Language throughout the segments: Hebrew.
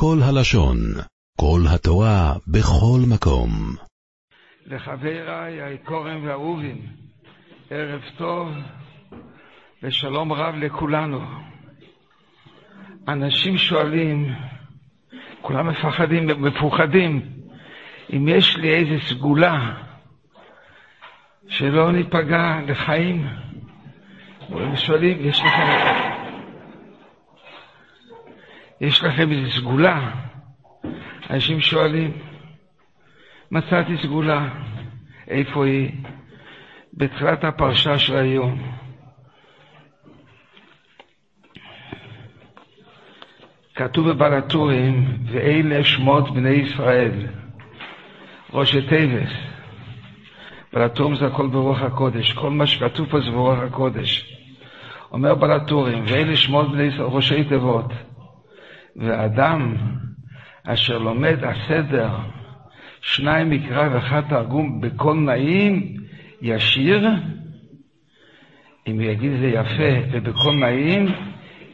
כל הלשון, כל התורה, בכל מקום. לחבריי היקורים והאהובים, ערב טוב ושלום רב לכולנו. אנשים שואלים, כולם מפחדים, מפוחדים, אם יש לי איזה סגולה שלא ניפגע לחיים. הם שואלים, יש לכם, יש לכם איזה סגולה? אנשים שואלים, מצאתי סגולה, איפה היא? בתחילת הפרשה של היום. כתוב בבלטורים, ואלה שמות בני ישראל, ראשי תיבס. בלטורים זה הכל ברוח הקודש, כל מה שכתוב פה זה ברוח הקודש. אומר בלטורים, ואלה שמות בני ישראל, ראשי תיבות. ואדם אשר לומד הסדר, שניים מקרא ואחד תרגום בקול נעים, ישיר, אם יגיד את זה יפה ובקול נעים,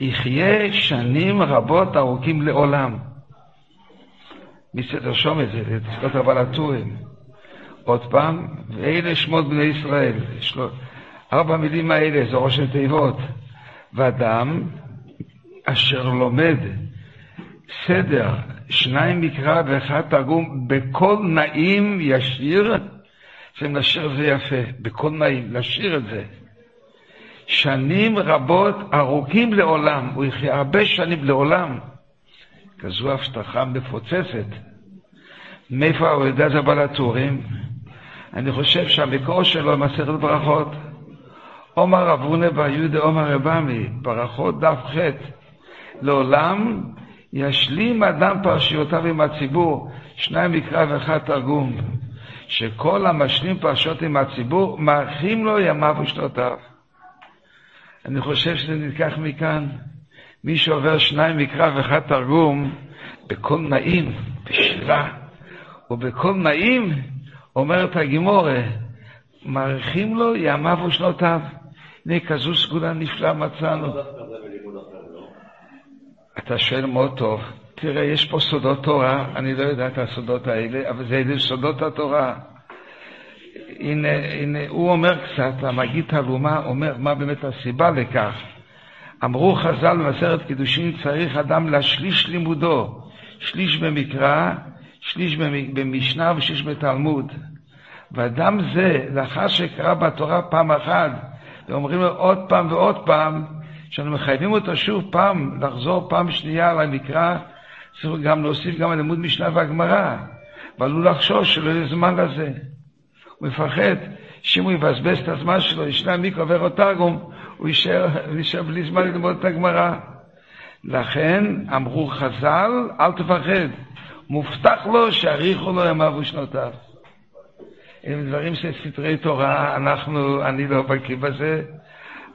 יחיה שנים רבות ארוכים לעולם. מי לרשום את זה? לתפקות הבלטורים. עוד פעם, ואלה שמות בני ישראל. שלו, ארבע מילים האלה זה ראשי תיבות. ואדם אשר לומד סדר, שניים מקרא ואחד תרגום, בקול נעים ישיר, שנשיר זה יפה, בקול נעים, לשיר את זה. שנים רבות, ארוכים לעולם, הוא יחיה הרבה שנים לעולם. כזו הבטחה מפוצצת. מאיפה הוא יודע זה בעל הטורים? אני חושב שהמקור שלו מסכת ברכות. עומר אבונה בר יהודה עומר רבמי, ברכות דף ח' לעולם ישלים אדם פרשיותיו עם הציבור, שניים מקרא ואחד תרגום, שכל המשלים פרשות עם הציבור, מארחים לו ימיו ושנותיו. אני חושב שזה נלקח מכאן. מי שעובר שניים מקרא ואחד תרגום, בקול נעים, בשירה, ובקול נעים, אומרת הגימורה, מאריכים לו ימיו ושנותיו. הנה כזו סגולה נפלאה מצאנו. אתה שואל מאוד טוב. תראה, יש פה סודות תורה, אני לא יודע את הסודות האלה, אבל זה סודות התורה. הנה, הנה, הוא אומר קצת, המגיד תרומה אומר מה באמת הסיבה לכך. אמרו חז"ל במסכת קידושין, צריך אדם להשליש לימודו, שליש במקרא, שליש במשנה ושליש בתלמוד. ואדם זה, לאחר שקרא בתורה פעם אחת, ואומרים לו עוד פעם ועוד פעם, שאנו מחייבים אותו שוב פעם, לחזור פעם שנייה למקרא, צריך גם להוסיף גם על לימוד משנה והגמרא, ועלול לחשוש שלא יהיה זמן לזה. הוא מפחד שאם הוא יבזבז את הזמן שלו, ישנה מיקרו עובר תרגום, הוא יישאר בלי זמן ללמוד את הגמרא. לכן אמרו חז"ל, אל תפחד, מובטח לו שיאריכו לו ימיו ושנותיו. הם דברים של ספרי תורה, אנחנו, אני לא בקיא בזה,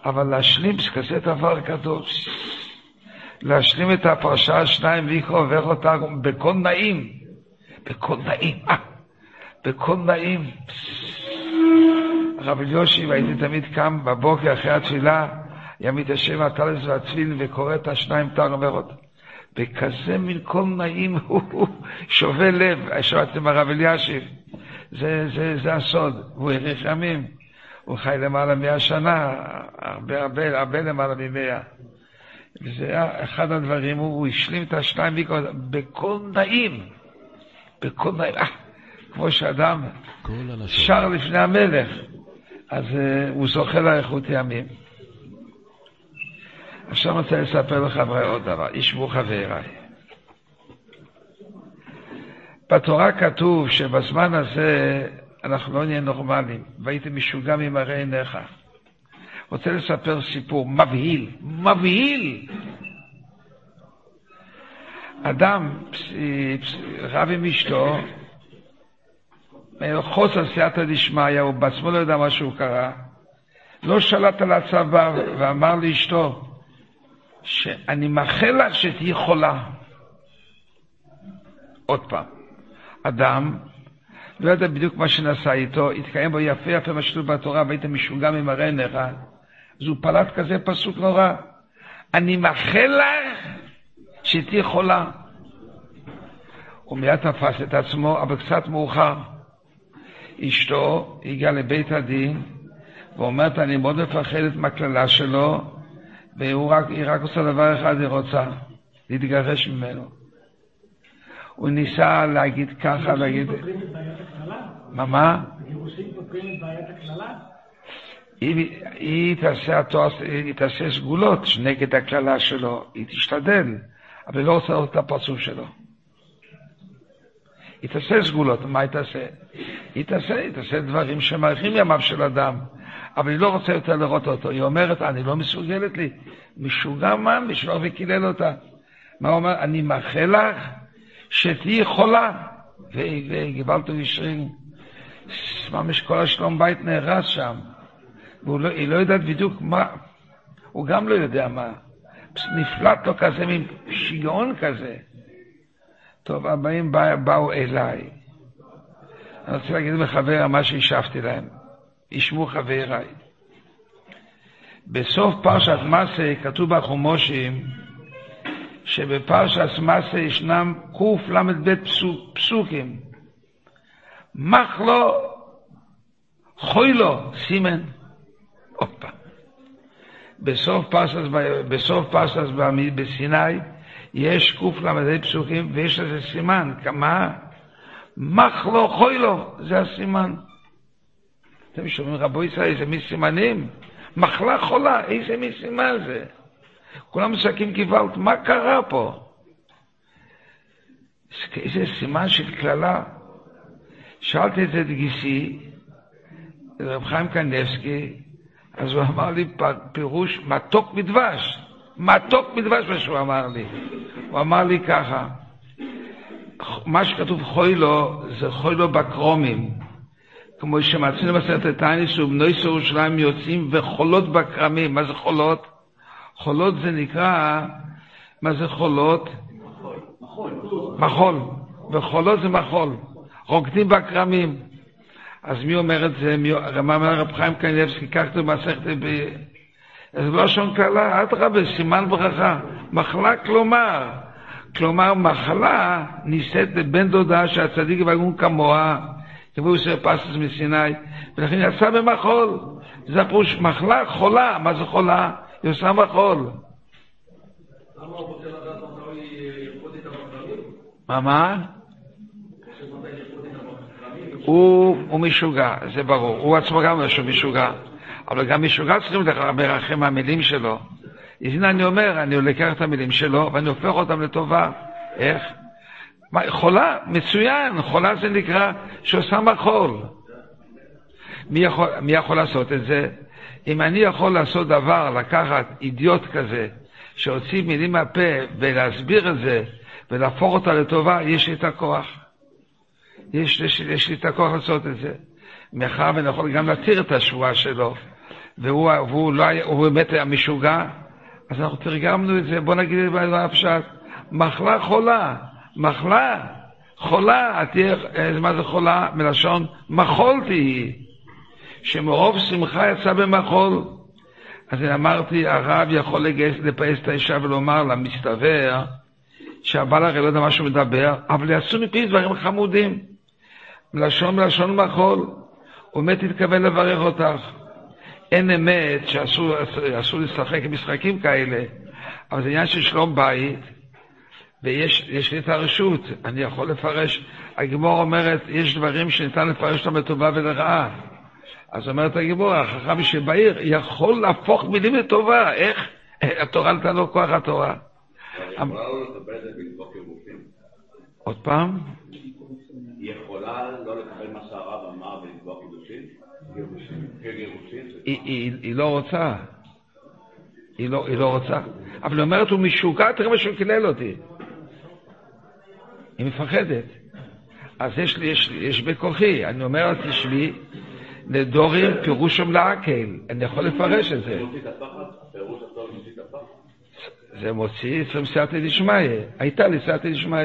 אבל להשלים כזה דבר קדוש, להשלים את הפרשה שניים ויקרו עובר תרגום בקול נעים, בקול נעים, אה, בקול נעים. הרב אליושיב, הייתי תמיד קם בבוקר אחרי התפילה, ימית השם הטלס והצליל וקורא את השניים תרמרות. בכזה מין קול נעים, הוא שובה לב, שמעתם הרב אלישיב, זה, זה, זה הסוד, הוא האריך ימים, הוא חי למעלה מאה שנה, הרבה הרבה, הרבה למעלה ממאה. וזה היה אחד הדברים, הוא, הוא השלים את השניים בקול נעים, בקול נעים. אה, כמו שאדם שר לפני המלך, אז uh, הוא זוכה לאריכות ימים. עכשיו אני רוצה לספר לחברי עוד דבר, ישבו חבריי. בתורה כתוב שבזמן הזה אנחנו לא נהיה נורמליים, והייתם משוגע ממראה עיניך. רוצה לספר סיפור מבהיל, מבהיל. אדם רב עם אשתו, חוסר סייעתא דשמיא, הוא בעצמו לא יודע מה שהוא קרא, לא שלט על הצבא ואמר לאשתו, שאני מאחל לך שתהיי חולה. עוד פעם, אדם, לא יודע בדיוק מה שנעשה איתו, התקיים בו יפה יפה מה שכתוב בתורה, והיית משוגע ממראה עיניך, אז הוא פלט כזה פסוק נורא. אני מאחל לך שתהיי חולה. הוא מיד תפס את עצמו, אבל קצת מאוחר. אשתו הגיעה לבית הדין ואומרת, אני מאוד מפחדת מהקללה שלו, והיא רק עושה דבר אחד, היא רוצה, להתגרש ממנו. הוא ניסה להגיד ככה, להגיד... מה, מה? גירושים פותרים את בעיית הקללה? היא תעשה סגולות נגד הקללה שלו, היא תשתדל, אבל היא לא רוצה לראות את הפרצוף שלו. היא תעשה סגולות, מה היא תעשה? היא תעשה, היא תעשה דברים שמאריכים ימיו של אדם, אבל היא לא רוצה יותר לראות אותו. היא אומרת, אני לא מסוגלת לי. משוגע מה? משלוח וקילל אותה. מה הוא אומר? אני מאחל לך שתהיי חולה. וגבלתו ישרים, ממש כל השלום בית נהרס שם. והיא לא, לא יודעת בדיוק מה, הוא גם לא יודע מה. נפלט לו כזה מין שיגעון כזה. טוב, הבאים בא, באו אליי. אני רוצה להגיד לחבר מה שהשבתי להם. ישמעו חבריי. בסוף פרשת מסה כתוב בחומושים שבפרשת מסה ישנם קל"ב פסוק, פסוקים. מחלו חוילו סימן. עוד פעם. בסוף פרשת, בסוף פרשת בסיני יש קל"ד פסוקים ויש לזה סימן, כמה? מחלו חוילו, זה הסימן. אתם שומעים רבו ישראל, איזה מי סימנים? מחלה חולה, איזה מי סימן זה? כולם משחקים גוואלד, מה קרה פה? איזה סימן של קללה. שאלתי את זה את גיסי, רב חיים קנבסקי, אז הוא אמר לי פירוש מתוק מדבש. מתוק מדבש מה שהוא אמר לי. הוא אמר לי ככה, מה שכתוב חוילו זה חוילו בקרומים. כמו שמצאנו בסרט הטייניס ובנוי ירושלים יוצאים וחולות בכרמים. מה זה חולות? חולות זה נקרא, מה זה חולות? מחול. וחולות זה מחול. רוקדים בכרמים. אז מי אומר את זה? מי, מה אומר רב חיים קניאבסקי? כך זה במסכת ב... זה לא לשון קלה, אדרבה, סימן ברכה. מחלה כלומר, כלומר מחלה נישאת לבן דודה שהצדיק והגון כמוה, כמו יוסר פסטס מסיני, ולכן יצא במחול. זה הפירוש מחלה חולה, מה זה חולה? היא עושה מחול. מה, מה? הוא, הוא משוגע, זה ברור. הוא עצמו גם אומר שהוא משוגע. אבל גם משוגע צריכים לרחם מהמילים שלו. אז הנה אני אומר, אני לוקח את המילים שלו ואני הופך אותם לטובה. איך? מה, חולה, מצוין, חולה זה נקרא שעושה מחול. מי יכול, מי יכול לעשות את זה? אם אני יכול לעשות דבר, לקחת אידיוט כזה, שהוציא מילים מהפה ולהסביר את זה ולהפוך אותה לטובה, יש לי את הכוח. יש, יש, יש לי את הכוח לעשות את זה. מאחר ואני יכול גם להתיר את השבועה שלו, והוא, והוא לא היה, באמת היה משוגע, אז אנחנו תרגמנו את זה, בוא נגיד את זה בפשט. מחלה חולה, מחלה, חולה, תהיה, מה זה חולה? מלשון מחול תהי, שמרוב שמחה יצא במחול. אז אני אמרתי, הרב יכול לגייס, לפעס את האישה ולומר לה, מסתבר שהבעל הרי לא יודע מה שהוא מדבר, אבל יעשו מפי דברים חמודים. מלשון מלשון מחול, הוא מת התכוון לברך אותך. אין אמת שאסור לשחק עם משחקים כאלה, אבל זה עניין של שלום בית, ויש לי את הרשות, אני יכול לפרש. הגימור אומרת, יש דברים שניתן לפרש אותם לטובה ולרעה. אז אומרת הגימור, החכם שבעיר יכול להפוך מילים לטובה, איך? התורה נתן לו כוח התורה. עוד פעם? היא יכולה לא לקבל מה שהרב אמר ולקבוע קידושין? היא לא רוצה. היא לא, היא לא רוצה. אבל היא אומרת, הוא משוגע, תראה מה שהוא קילל אותי. היא מפחדת. אז יש לי, יש, יש בכוחי, אני אומר לה, תשבי, לדורים פירושם לעקל, אני יכול לפרש את זה. זה מוציא אצלם סייעתא דשמיא, הייתה לי סייעתא דשמיא.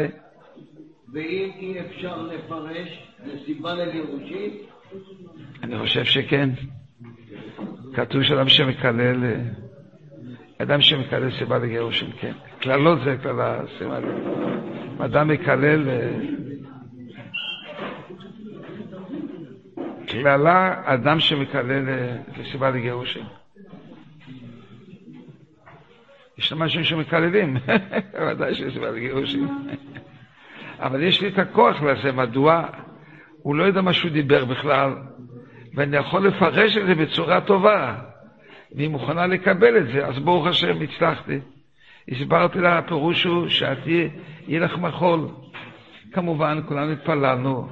ואם אי אפשר לפרש, זה סיבה לגירושין? אני חושב שכן. כתוב שאדם שמקלל, אדם שמקלל סיבה לגירושים, כן. קללות זה קללה, סיבה אדם מקלל... קללה, אדם שמקלל אה, לסיבה לגירושים. יש שם אנשים שמקללים, ודאי שיש סיבה לגירושים. אבל יש לי את הכוח לזה, מדוע? הוא לא יודע מה שהוא דיבר בכלל, ואני יכול לפרש את זה בצורה טובה, והיא מוכנה לקבל את זה, אז ברוך השם, הצלחתי. הסברתי לה, הפירוש הוא שאת יהיה לך מחול. כמובן, כולנו התפללנו,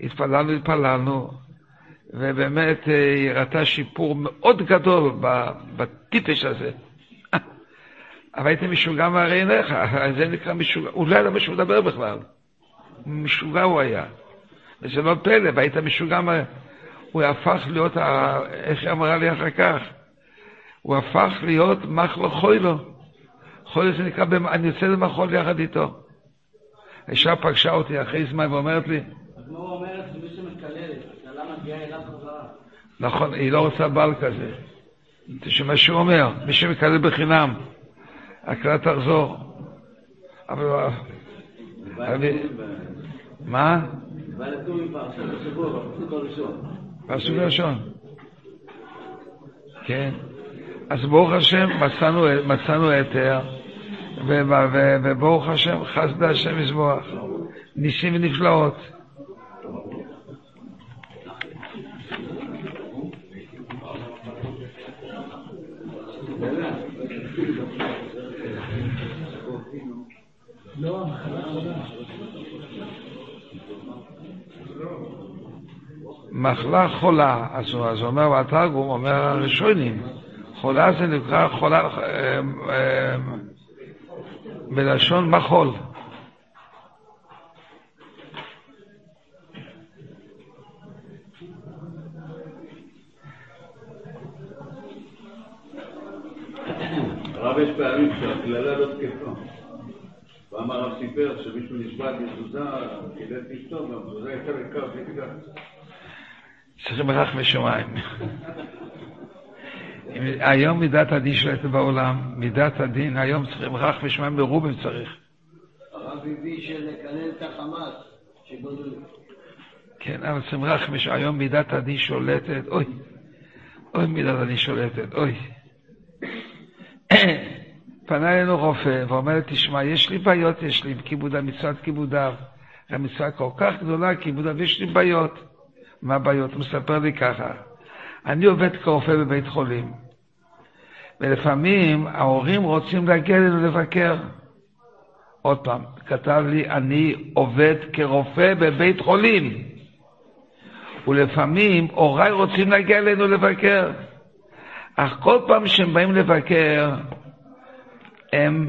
התפללנו, התפללנו, ובאמת אה, היא ראתה שיפור מאוד גדול בטיפש הזה. אבל הייתי משוגע מהרי עיניך, זה נקרא משוגע, הוא לא ידע מה שהוא מדבר בכלל. משוגע הוא היה. וזה לא פלא, והיית משוגע, מה... הוא הפך להיות, איך היא אמרה לי אחר כך? הוא הפך להיות מחלו חוילו. חוילו זה נקרא, אני יוצא למחול יחד איתו. האישה פגשה אותי אחרי זמן ואומרת לי... אז מה הוא אומר שמי שמקללת, נכון, היא לא רוצה בעל כזה. תשמע שהוא אומר, מי שמקלל בחינם, הקללה תחזור. אבל... מה? פרשת ראשון. כן. אז ברוך השם מצאנו, היתר, וברוך השם חסד השם יזבוח. ניסים ונפלאות. מחלה חולה, אז הוא אומר בתרגום, אומר הראשונים, חולה זה נקרא חולה אה, אה, בלשון מחול. הרב יש פעמים שהקללה לא תקפה. פעם הרב סיפר שמישהו נשבע מזוזה, קיבל אשתו, והמזוזה הייתה ריקה ותיקה. צריכים רק משמיים. היום מידת הדין שולטת בעולם, מידת הדין, היום צריכים רק משמיים מרובים צריך. הרב הביא שלקלל את החמאס, שגודל... כן, אבל צריכים רק משמיים, היום מידת הדין שולטת, אוי, אוי מידת הדין שולטת, אוי. פנה אלינו רופא ואומר לי, תשמע, יש לי בעיות, יש לי כיבוד המצוות כיבודיו. המצווה כל כך גדולה, כיבודיו, יש לי בעיות. מה הבעיות? הוא מספר לי ככה, אני עובד כרופא בבית חולים, ולפעמים ההורים רוצים להגיע אלינו לבקר. עוד פעם, כתב לי, אני עובד כרופא בבית חולים, ולפעמים הוריי רוצים להגיע אלינו לבקר. אך כל פעם שהם באים לבקר, הם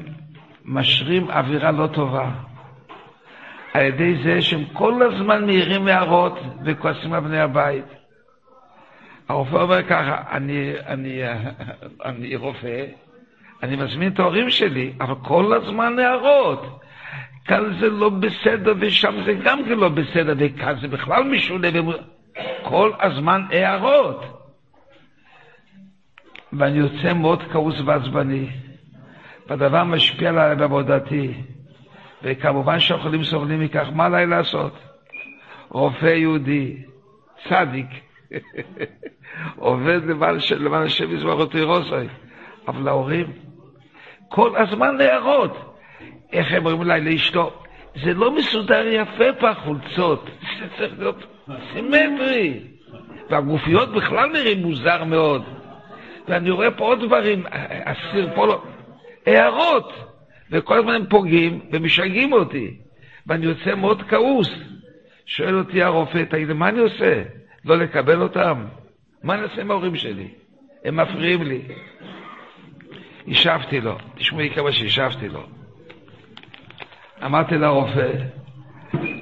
משרים אווירה לא טובה. על ידי זה שהם כל הזמן מעירים הערות וכועסים על בני הבית. הרופא אומר ככה, אני, אני, אני רופא, אני מזמין את ההורים שלי, אבל כל הזמן הערות. כאן זה לא בסדר ושם זה גם כן לא בסדר, וכאן זה בכלל משונה, כל הזמן הערות. ואני יוצא מאוד כעוס ועצבני, והדבר משפיע עליי בעבודתי. וכמובן שהחולים סובלים מכך, מה עליי לעשות? רופא יהודי, צדיק, עובד למען השם יזמור אותי רוסי, אבל להורים, כל הזמן להראות. איך הם אומרים אולי לאשתו? זה לא מסודר יפה פה החולצות, זה צריך להיות סימטרי. והגופיות בכלל נראים מוזר מאוד. ואני רואה פה עוד דברים, הסיר פה לא... הערות. וכל הזמן הם פוגעים ומשגעים אותי, ואני יוצא מאוד כעוס. שואל אותי הרופא, תגיד, מה אני עושה? לא לקבל אותם? מה אני עושה עם ההורים שלי? הם מפריעים לי. השבתי לו, תשמעי כמה שהשבתי לו. אמרתי לרופא,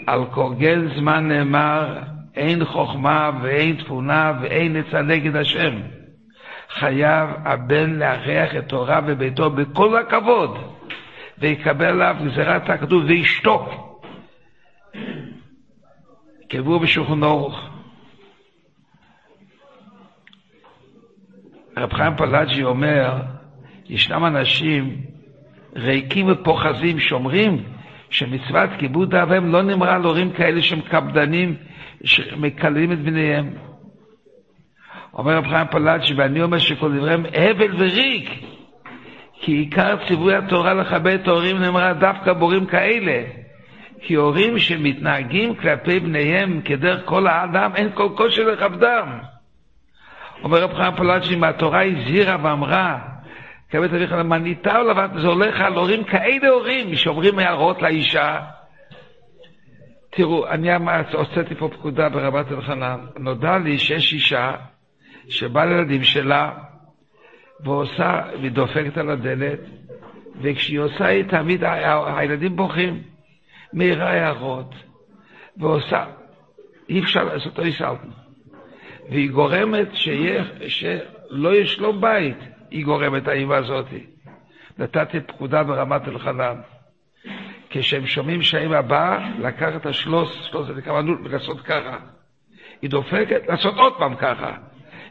על קורגל זמן נאמר, אין חוכמה ואין תפונה ואין עצה נגד השם. חייב הבן לארח את הוריו בביתו בכל הכבוד. ויקבל עליו גזירת הכתוב וישתוק. קבוע בשולחן אורוך. רב חיים פלאג'י אומר ישנם אנשים ריקים ופוחזים שאומרים שמצוות כיבוד האב ואם לא נאמרה על הורים כאלה שהם קפדנים, שמקללים את בניהם. אומר רב חיים פלאצ'י, ואני אומר שכל דבריהם הבל וריק, כי עיקר ציווי התורה לכבד את ההורים נאמרה דווקא בהורים כאלה. כי הורים שמתנהגים כלפי בניהם כדרך כל האדם, אין כל קושי לכבדם. אומר רב חיים פלאצ'י, אם התורה הזהירה ואמרה, כבד אביך למניתה ולבנת, זה הולך על הורים כאלה הורים שאומרים הערות לאישה. תראו, אני הוצאתי פה פקודה ברבת אלחנן, נודע לי שיש אישה שבאה לילדים שלה ועושה, והיא דופקת על הדלת, וכשהיא עושה היא תמיד, הילדים בוכים, מעירה הערות, ועושה, אי אפשר לעשות ריסלטן. והיא גורמת שיהיה, שלא יהיה שלום בית, היא גורמת האימא הזאת. נתתי פקודה ברמת אלחנן. כשהם שומעים שהאימא באה, לקחת את השלוש, שלוש זה כמנות, ולעשות ככה. היא דופקת, לעשות עוד פעם ככה.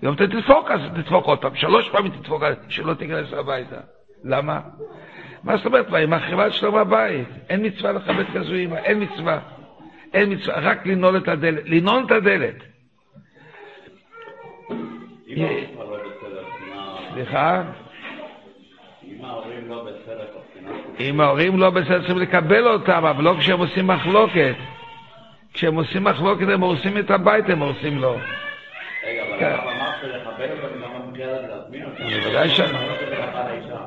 היא אומרת, תדפוק, אז תדפוק עוד פעם. שלוש פעמים תדפוק, שלא תיכנס הביתה. למה? מה זאת אומרת? היא מחריבה את שלום הבית. אין מצווה לכבד כזו אימא, אין מצווה. אין מצווה, רק לנעול את הדלת. לנעול את הדלת. סליחה? אם ההורים לא בסדר, צריכים לקבל אותם, אבל לא כשהם עושים מחלוקת. כשהם עושים מחלוקת הם הורסים את הבית, הם הורסים לו. רגע, אבל בוודאי ש- לא תלך על האישה?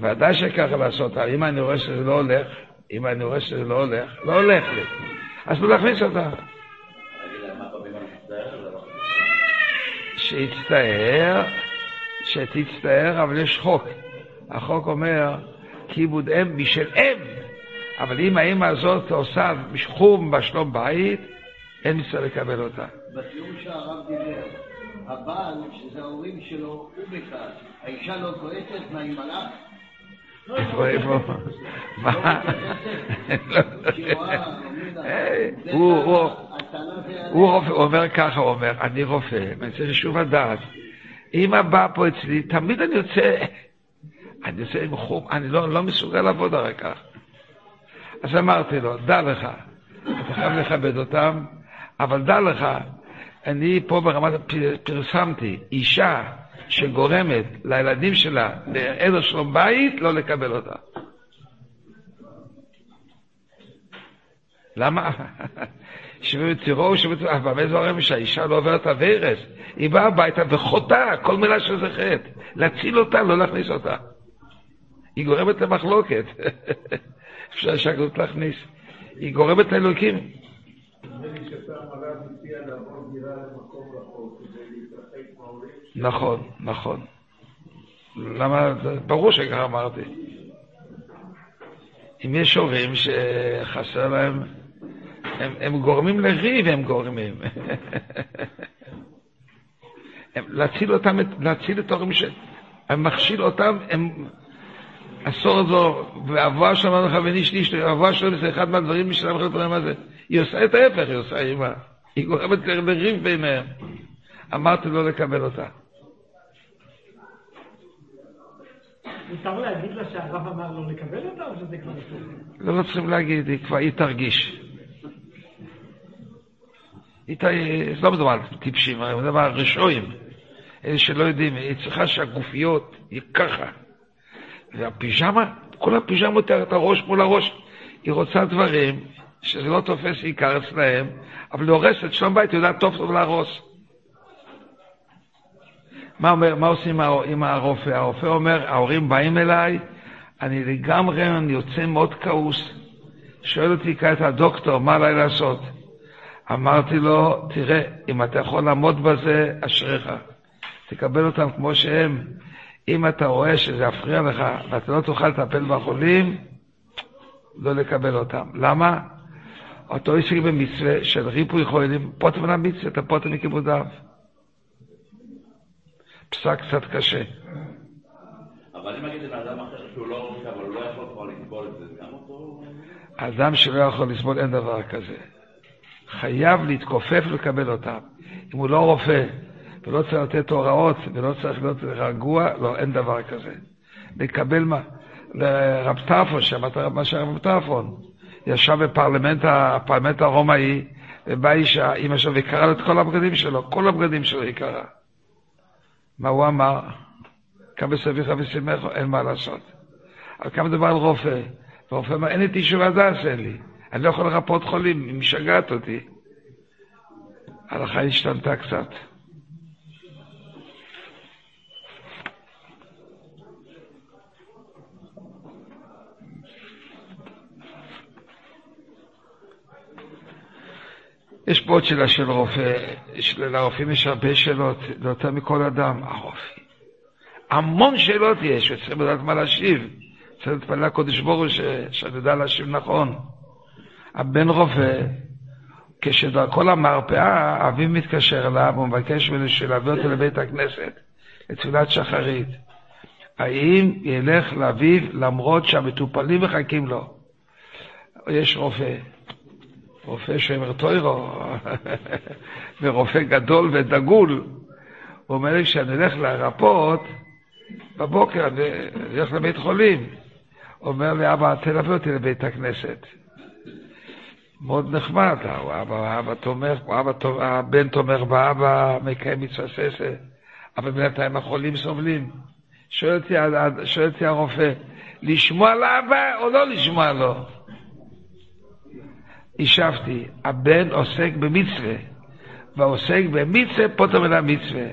ודאי שככה לעשות, אם אני רואה שזה לא הולך, אם אני רואה שזה לא הולך, לא הולך לי. אז להכניס אותה. שיצטער, שתצטער, אבל יש חוק. החוק אומר, כיבוד אם בשל אם. אבל אם האמא הזאת עושה חום בשלום בית, אין מצווה לקבל אותה. בתיאור שהרב דיבר, הבעל, שזה ההורים שלו, הוא בכעס. האישה לא כועסת, מה היא מלאך? לה, היי, זה הוא- אומר ככה, הוא אומר, אני רופא, ואני צריך שוב לדעת. אמא באה פה אצלי, תמיד אני יוצא, אני יוצא עם חום, אני לא, לא מסוגל לעבוד הרי כך. אז אמרתי לו, דע לך, אתה חייב לכבד אותם, אבל דע לך, אני פה ברמת, פרסמתי, אישה שגורמת לילדים שלה לעדר שלום בית, לא לקבל אותה. למה? שבתירו שבתירו, אבל במה זה אומר שהאישה לא עוברת אביירס? היא באה הביתה וחוטאה, כל מילה שזה חטא. להציל אותה, לא להכניס אותה. היא גורמת למחלוקת. אפשר שהגלות להכניס. היא גורמת לאלוקים. נכון, נכון. למה? זה ברור שככה אמרתי. אם יש הורים שחסר להם, הם, הם גורמים לריב, הם גורמים. הם, להציל אותם, להציל את ההורים ש... הם מכשיל אותם, הם... עשור זו, ואבוה שלום לך וניש ניש, אבוה שלום זה אחד מהדברים משלם לך לדברים הזה. היא עושה את ההפך, היא עושה אימה. היא גורמת לריב ביניהם. אמרתי לא לקבל אותה. מותר להגיד לה שהרב אמר לא לקבל אותה, או שזה כבר? לא, לא צריכים להגיד, היא כבר, היא תרגיש. זה לא מדובר על טיפשים, זה מדובר על רשעים. אלה שלא יודעים, היא צריכה שהגופיות היא ככה. והפיג'מה, כל הפיג'מות את הראש מול הראש. היא רוצה דברים שזה לא תופס עיקר אצלהם, אבל היא הורסת שלום בית, היא יודעת טוב טוב להרוס. מה, אומר, מה עושים עם הרופא? הרופא אומר, ההורים באים אליי, אני לגמרי, אני יוצא מאוד כעוס. שואל אותי כעת הדוקטור, מה עליי לעשות? אמרתי לו, תראה, אם אתה יכול לעמוד בזה, אשריך. תקבל אותם כמו שהם. אם אתה רואה שזה יפריע לך ואתה לא תוכל לטפל בחולים, לא לקבל אותם. למה? אותו עסק במצווה של ריפוי חולים, פוטם למצווה, אתה פוטם מכיבודיו. פסק קצת קשה. אבל אם נגיד לבן אדם אחר שהוא לא רופא, אבל הוא לא יכול כבר לסבול את זה, גם אותו... אדם שלא יכול לסבול, אין דבר כזה. חייב להתכופף ולקבל אותם. אם הוא לא רופא ולא צריך לתת הוראות ולא צריך להיות רגוע, לא, אין דבר כזה. לקבל מה... לרב טרפון, שמעת מה שהרב טרפון. ישב בפרלמנט הפרלמנט הרומאי, ובאה אישה, אימא שלו, וקראה את כל הבגדים שלו, כל הבגדים שלו היא קראה. מה הוא אמר? כמה סביך ושימך, אין מה לעשות. אבל כמה מדובר על רופא, ורופא אומר, אין לי תשוב הדס, אין לי. אני לא יכול לרפות חולים, היא משגעת אותי. ההלכה השתנתה קצת. יש פה עוד שאלה של רופא, לרופאים יש הרבה שאלות, זה יותר מכל אדם, הרופאים. המון שאלות יש, וצריכים לדעת מה להשיב. צריך להתפלל לקודש ברוך שאני יודע להשיב נכון. הבן רופא, כשדרכו למרפאה, אביו מתקשר אליו ומבקש ממנו שילווה אותו לבית הכנסת, לתפילת שחרית. האם ילך לאביו למרות שהמטופלים מחכים לו? יש רופא, רופא שמר טוירו, ורופא גדול ודגול, הוא אומר לי, כשאני הולך לרפות, בבוקר אני הולך לבית חולים. הוא אומר לי, אבא, תלווה אותי לבית הכנסת. מאוד נחמד, אבא, אבא תומך, אבא, הבן תומך באבא, מקיים מצווה ססה, אבל בינתיים החולים סובלים. שואל אותי הרופא, לשמוע לאבא או לא לשמוע לו? השבתי, הבן עוסק במצווה, והעוסק במצווה פוטר מן המצווה.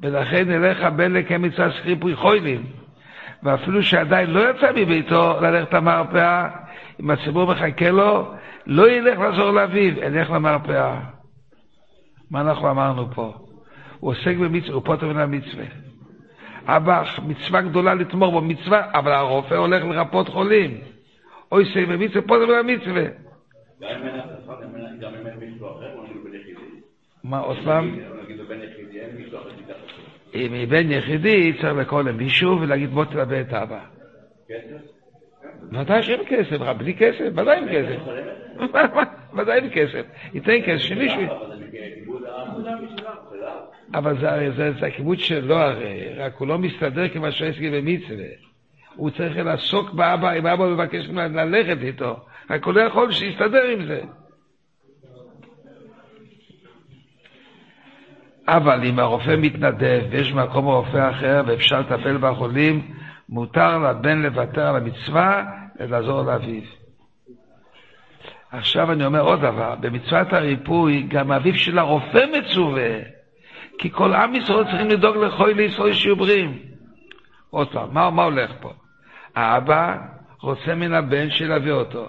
ולכן נלך הבן לקיים מצווה סחיפוי חוילים. ואפילו שעדיין לא יצא מביתו ללכת למרפאה, אם הציבור מחכה לו, לא ילך לעזור לאביו, ילך למרפאה. מה אנחנו אמרנו פה? הוא עוסק במצווה, הוא פוטר מן המצווה. אבא, מצווה גדולה לתמור בו, מצווה, אבל הרופא הולך לרפות חולים. או עוסק במצווה, פוטר מן המצווה. גם אם אין מישהו אחר, או נגיד בן יחידי. מה, עוד פעם? אם היא בן יחידי, צריך לקרוא למישהו ולהגיד בוא תלווה את אבא. ודאי שאין כסף, רב, בלי כסף, ודאי אין כסף. ודאי אין כסף. ייתן כסף שמישהו... אבל זה הכיבוד שלו הרי, רק הוא לא מסתדר כמו שעסקי במצווה. הוא צריך לעסוק באבא, אם אבא מבקש ללכת איתו. רק הוא לא יכול שיסתדר עם זה. אבל אם הרופא מתנדב ויש מקום רופא אחר ואפשר לטפל בחולים, מותר לבן לוותר על המצווה ולעזור לאביו. עכשיו אני אומר עוד דבר, במצוות הריפוי גם אביו של הרופא מצווה, כי כל עם ישראל צריכים לדאוג לכל לישראל שיהיו בריאים. עוד פעם, מה, מה הולך פה? האבא רוצה מן הבן שילווה אותו,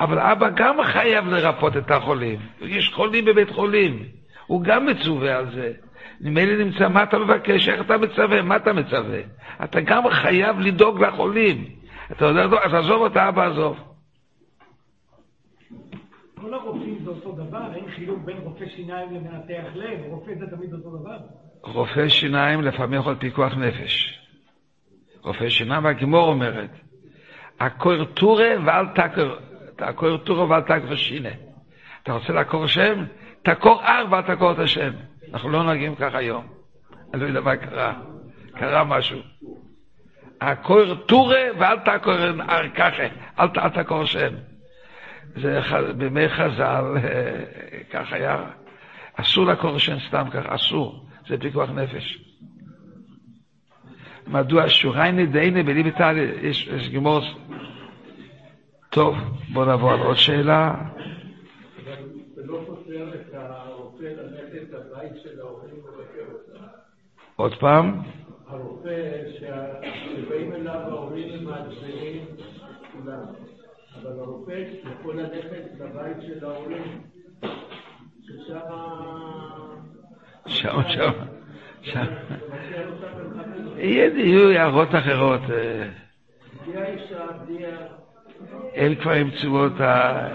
אבל אבא גם חייב לרפות את החולים. יש חולים בבית חולים, הוא גם מצווה על זה. ממילא נמצא, מה אתה מבקש, איך אתה מצווה, מה אתה מצווה? אתה גם חייב לדאוג לחולים. אתה יודע, אז עזוב אותה, אבא עזוב. כל הרופאים זה אותו דבר, אין חילוק בין רופא שיניים למנתח לב, רופא זה תמיד אותו דבר. רופא שיניים לפעמים יכול פיקוח נפש. רופא שיניים, והגימור אומרת, הקור טורה ואל תקור, הקור טורה ואל תקור שינה. אתה רוצה לעקור שם? תקור הר ואל תקור את השם. אנחנו לא נוהגים ככה היום. אני לא יודע מה קרה. קרה משהו. הקור טורה ואל תקור הר ככה, אל ת- אל תקור שם. זה בימי חז"ל, אה, כך היה. אסור לעקור שם סתם ככה, אסור. זה פיקוח נפש. מדוע שורייני דייני בלי ביטל, יש, גימור. טוב, בוא נעבור על עוד שאלה. עוד פעם. הרופא שבאים אליו ההורים מעצבנים כולם, אבל הרופא יכול ללכת לבית של ההורים, ששם... שם, שם, שם. יהיו הערות אחרות. בלי האישה, הם כבר ימצאו אותה.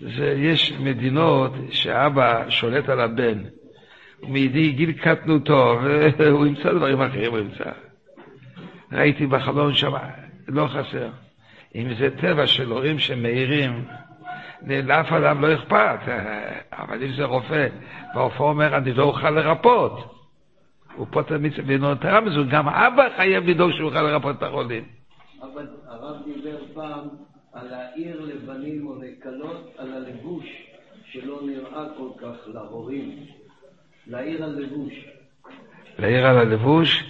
זה, יש מדינות שאבא שולט על הבן. מגיל קטנותו, והוא ימצא דברים אחרים, הוא ימצא. ראיתי בחלון שם, לא חסר. אם זה טבע של הורים שמאירים, לאף אדם לא אכפת. אבל אם זה רופא, והרופא אומר, אני לא אוכל לרפות, הוא פוטר מצווה, ונותרה מזה, גם אבא חייב לדאוג שהוא יוכל לרפות את החולים. הרב דיבר פעם על להעיר לבנים או לכלות על הלבוש שלא נראה כל כך להורים. להעיר על לבוש. להעיר על הלבוש,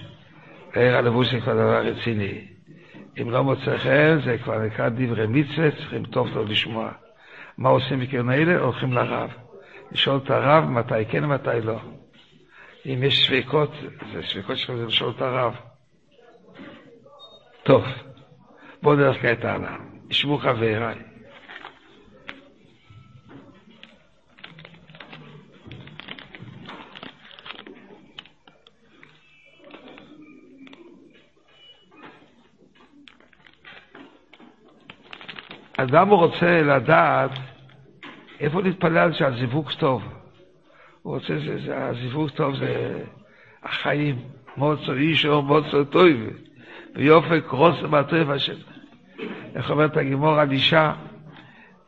להעיר על הלבוש זה כבר דבר רציני. אם לא מוצא חן, זה כבר נקרא דברי מצווה, צריכים טוב טוב לשמוע. מה עושים בקרן האלה? הולכים לרב. לשאול את הרב מתי כן ומתי לא. אם יש ספקות, זה ספקות שלכם זה לשאול את הרב. טוב, בואו נלך כעת הלאה. ישבו חבריי. אדם רוצה לדעת איפה להתפלל שהזיווג טוב. הוא רוצה, זה, זה, הזיווג טוב זה החיים. מוצו אישו, מוצו טוב. ויופק רוס בטוב השם. איך אומרת הגימור על אישה?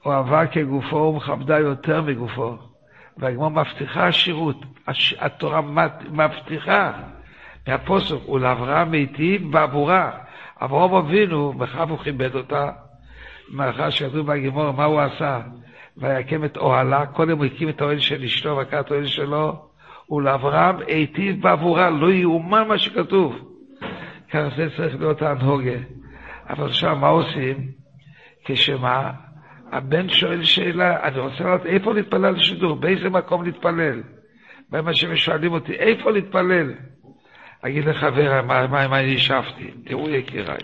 אוהבה כגופו ומכבדה יותר מגופו. והגימור מבטיחה שירות. הש... התורה מבטיחה מהפוסק, ולאברהם מיטיב בעבורה. אברהם אבינו, בכך הוא כיבד אותה. מאחר שכתוב בגימור מה הוא עשה, ויקם את אוהלה, קודם הוא הקים את האוהל של אשתו וקרא את האוהל שלו, ולאברהם היטיב בעבורה, לא יאומן מה שכתוב. ככה זה צריך להיות ההנהוגה. אבל עכשיו מה עושים? כשמה? הבן שואל שאלה, אני רוצה לדעת איפה להתפלל לשידור, באיזה מקום להתפלל? מה ששואלים אותי, איפה להתפלל? אגיד לחבר, מה, מה, מה אני השבתי? תראו יקיריי.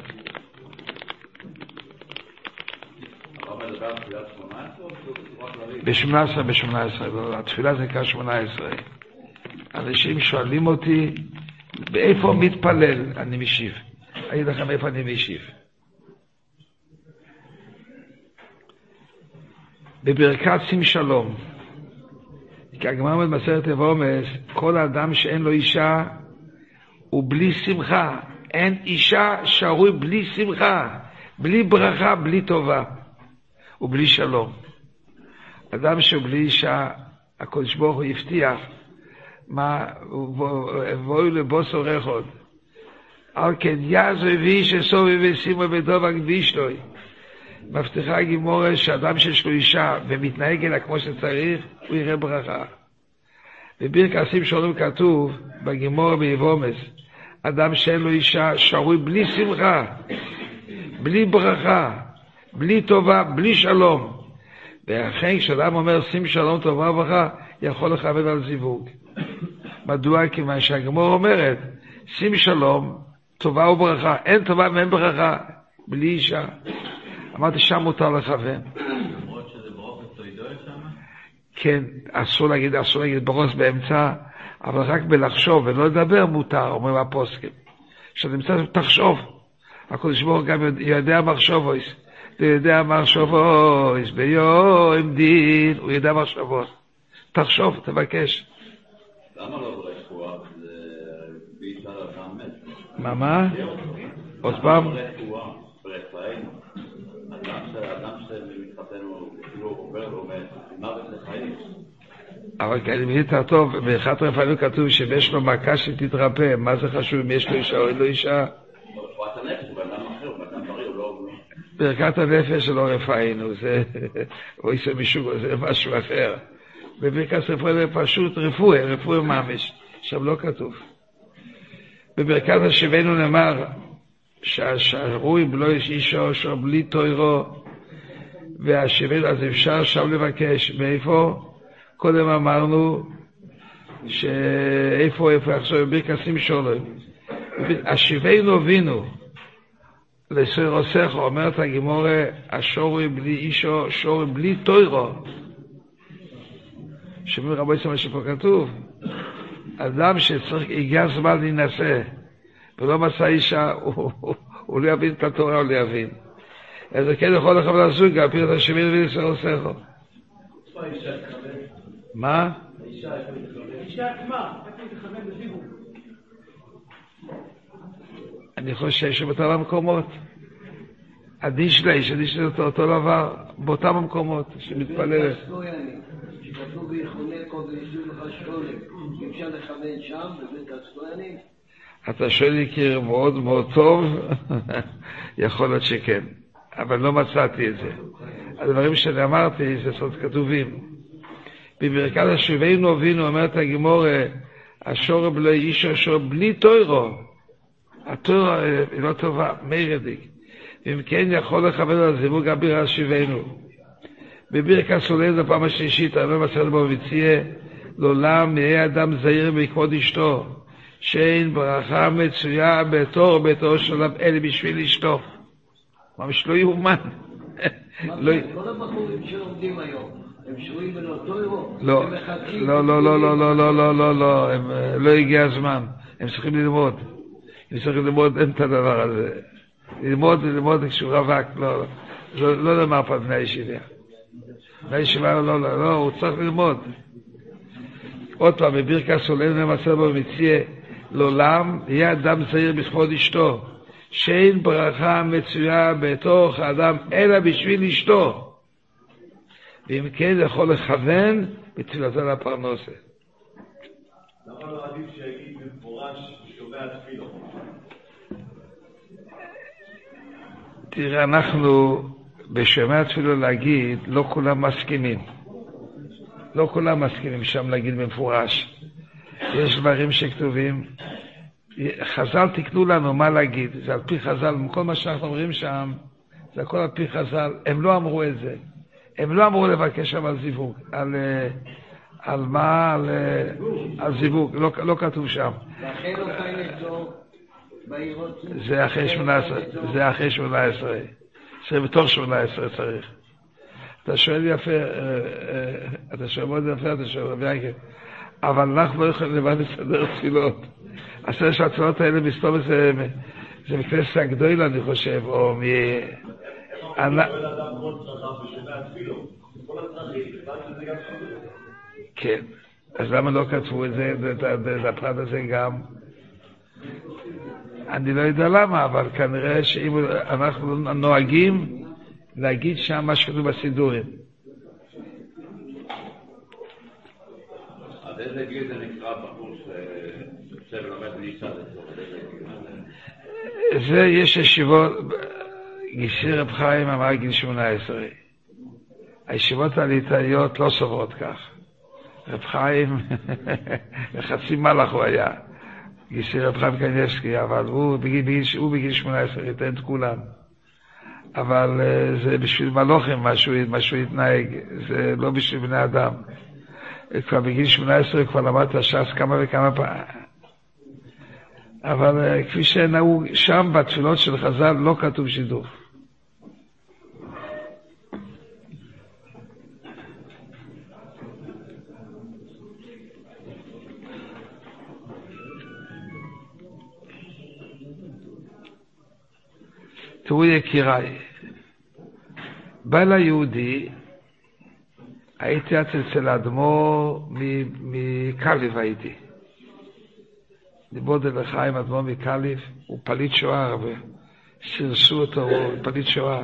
ב-18, ב-18, לא, התפילה זה נקרא 18. אנשים שואלים אותי, באיפה מתפלל? אני משיב. אגיד לכם איפה אני משיב. בברכת שים שלום. כי הגמרא אומרת במסכת אבומס, כל אדם שאין לו אישה הוא בלי שמחה. אין אישה שרוי בלי שמחה, בלי ברכה, בלי טובה ובלי שלום. אדם שהוא בלי אישה, הקדוש ברוך הוא הבטיח, מה, ובואו לבוסו רחוד. על כן יעזו ואיש אסובי ושימו בדוב הקדישלוי. מבטיחה הגימורה שאדם שיש לו אישה ומתנהג אליה כמו שצריך, הוא יראה ברכה. בברכסים שלום כתוב בגימורה ביבומס, אדם שאין לו אישה שרוי בלי שמחה, בלי ברכה, בלי טובה, בלי שלום. ואכן כשאדם אומר שים שלום טובה וברכה, יכול לכבד על זיווג. מדוע? כיוון שהגמור אומרת, שים שלום, טובה וברכה. אין טובה ואין ברכה בלי אישה. אמרתי, שם מותר לכוון. כן, אסור להגיד, אסור להגיד ברוס באמצע, אבל רק בלחשוב ולא לדבר מותר, אומרים הפוסקים. כשאתה נמצא, תחשוב. הקדוש ברוך גם יודע מחשבויס. הוא יודע מחשבויס, ביום דין, הוא יודע מחשבות. תחשוב, תבקש. למה לא מת. מה, מה? עוד פעם? ברפואה, ברפאנו. אדם שמתחתן הוא כאילו עובר לו מוות לחיים. אבל כי אני מבין יותר טוב, באחד רפאנו כתוב שאם יש לו מכה שתתרפא, מה זה חשוב אם יש לו אישה או אין לו אישה? הוא לא... ברכת הנפש שלא רפאנו, זה או איסו משוגו, זה משהו אחר. בברכת רפואה זה פשוט רפואה, רפואה ממש, שם לא כתוב. בברכת השבנו נאמר שהשרוי בלא יש אישו אשר בלי תוירו והשבנו, אז אפשר שם לבקש. מאיפה? קודם אמרנו שאיפה, איפה עכשיו בברכסים שולם. השבנו אבינו לסירוסך, אומרת הגימורה, השורי בלי אישו, שורי בלי תוירו. שומעים רבי ישראל מה שפה כתוב? אדם שצריך, הגיע הזמן להינשא, ולא מצא אישה, הוא לא יבין את התורה, הוא לא יבין. אז זה כן יכול לכם לך ולזוג, על פי את השמין ולסר עושך. מה? האישה עצמה, אני חושב שבאותם המקומות. הדין של האיש, הדין של אותו דבר, באותם המקומות שמתפללת. כתוב ויחונקו וישנו לך שולם, אפשר לכוון שם בבית הסטוינים? אתה שואל לי קיר מאוד מאוד טוב, יכול להיות שכן, אבל לא מצאתי את זה. הדברים שאני אמרתי זה סוד כתובים. בברכת השבנו אבינו אומרת הגימור, השור בלי איש השור בלי טוירו. הטוירו היא לא טובה, מיירדיק. ואם כן יכול לכבד על זיווג אביר השבנו. בברכת סולל זו פעם השלישית, לא מסר בו לעולם יהיה אדם זהיר בעקבות אשתו. שאין ברכה מצויה בתור ביתו של אלה בשביל אשתו. ממש לא יאומן. לא כל הבחורים שלומדים היום, הם שרויים בלאותו אירו? לא, לא, לא, לא, לא, לא, לא, לא, לא, לא, הם לא הגיע הזמן, הם צריכים ללמוד. הם צריכים ללמוד, אין את הדבר הזה. ללמוד, ללמוד כשהוא רווק, לא, לא לומר פעם בני הישיבה. בני הישיבה, לא, לא, לא, הוא צריך ללמוד. עוד פעם, בברכס עולה למעשה בו מציע לעולם יהיה אדם צעיר בכבוד אשתו, שאין ברכה מצויה בתוך האדם אלא בשביל אשתו. ואם כן, יכול לכוון בתפילתו לפרנסה. למה לא עדיף שיגיד במפורש שומע תפילות? תראה, אנחנו בשומע תפילה להגיד, לא כולם מסכימים. לא כולם מסכימים שם להגיד במפורש. יש דברים שכתובים, חז"ל תקנו לנו מה להגיד, זה על פי חז"ל, כל מה שאנחנו אומרים שם, זה הכל על פי חז"ל, הם לא אמרו את זה, הם לא אמרו לבקש שם על זיווג, על, אה, על מה, על, אה, על זיווג, לא, לא כתוב שם. זה אחרי 18, זה אחרי 18, זה בתוך 18 צריך. אתה שואל יפה, אה, אתה שואל מאוד יפה, אתה שואל רבי ינקל. אבל אנחנו לא יכולים לבד לסדר תפילות. הסדר של התפילות האלה מסתום זה, זה מכנסת הגדולה, אני חושב, או מ... כן, אז למה לא כתבו את זה, את הפרט הזה גם? אני לא יודע למה, אבל כנראה שאם אנחנו נוהגים להגיד שם מה שכתוב בסידורים. איזה גיל זה נקרא בחור שלומד ניסה זה, יש ישיבות, גיסי רב חיים אמר גיל 18. הישיבות הליטאיות לא סוברות כך. רב חיים, חצי מלאך הוא היה. גיסי רב חיים קניאבסקי, אבל הוא בגיל, הוא בגיל 18 ייתן את כולם. אבל uh, זה בשביל מלוכים מה שהוא התנהג, זה לא בשביל בני אדם. כבר בגיל 18 כבר למד את הש"ס כמה וכמה פעמים. אבל אה, כפי שנהוג שם בתפילות של חז"ל לא כתוב שידוך. תראו יקיריי, בא ליהודי הייתי אצל האדמו"ר מקליב הייתי. ליבוד לחיים אדמו"ר מקליב, הוא פליט שואה הרבה. סירסו אותו, הוא פליט שואה.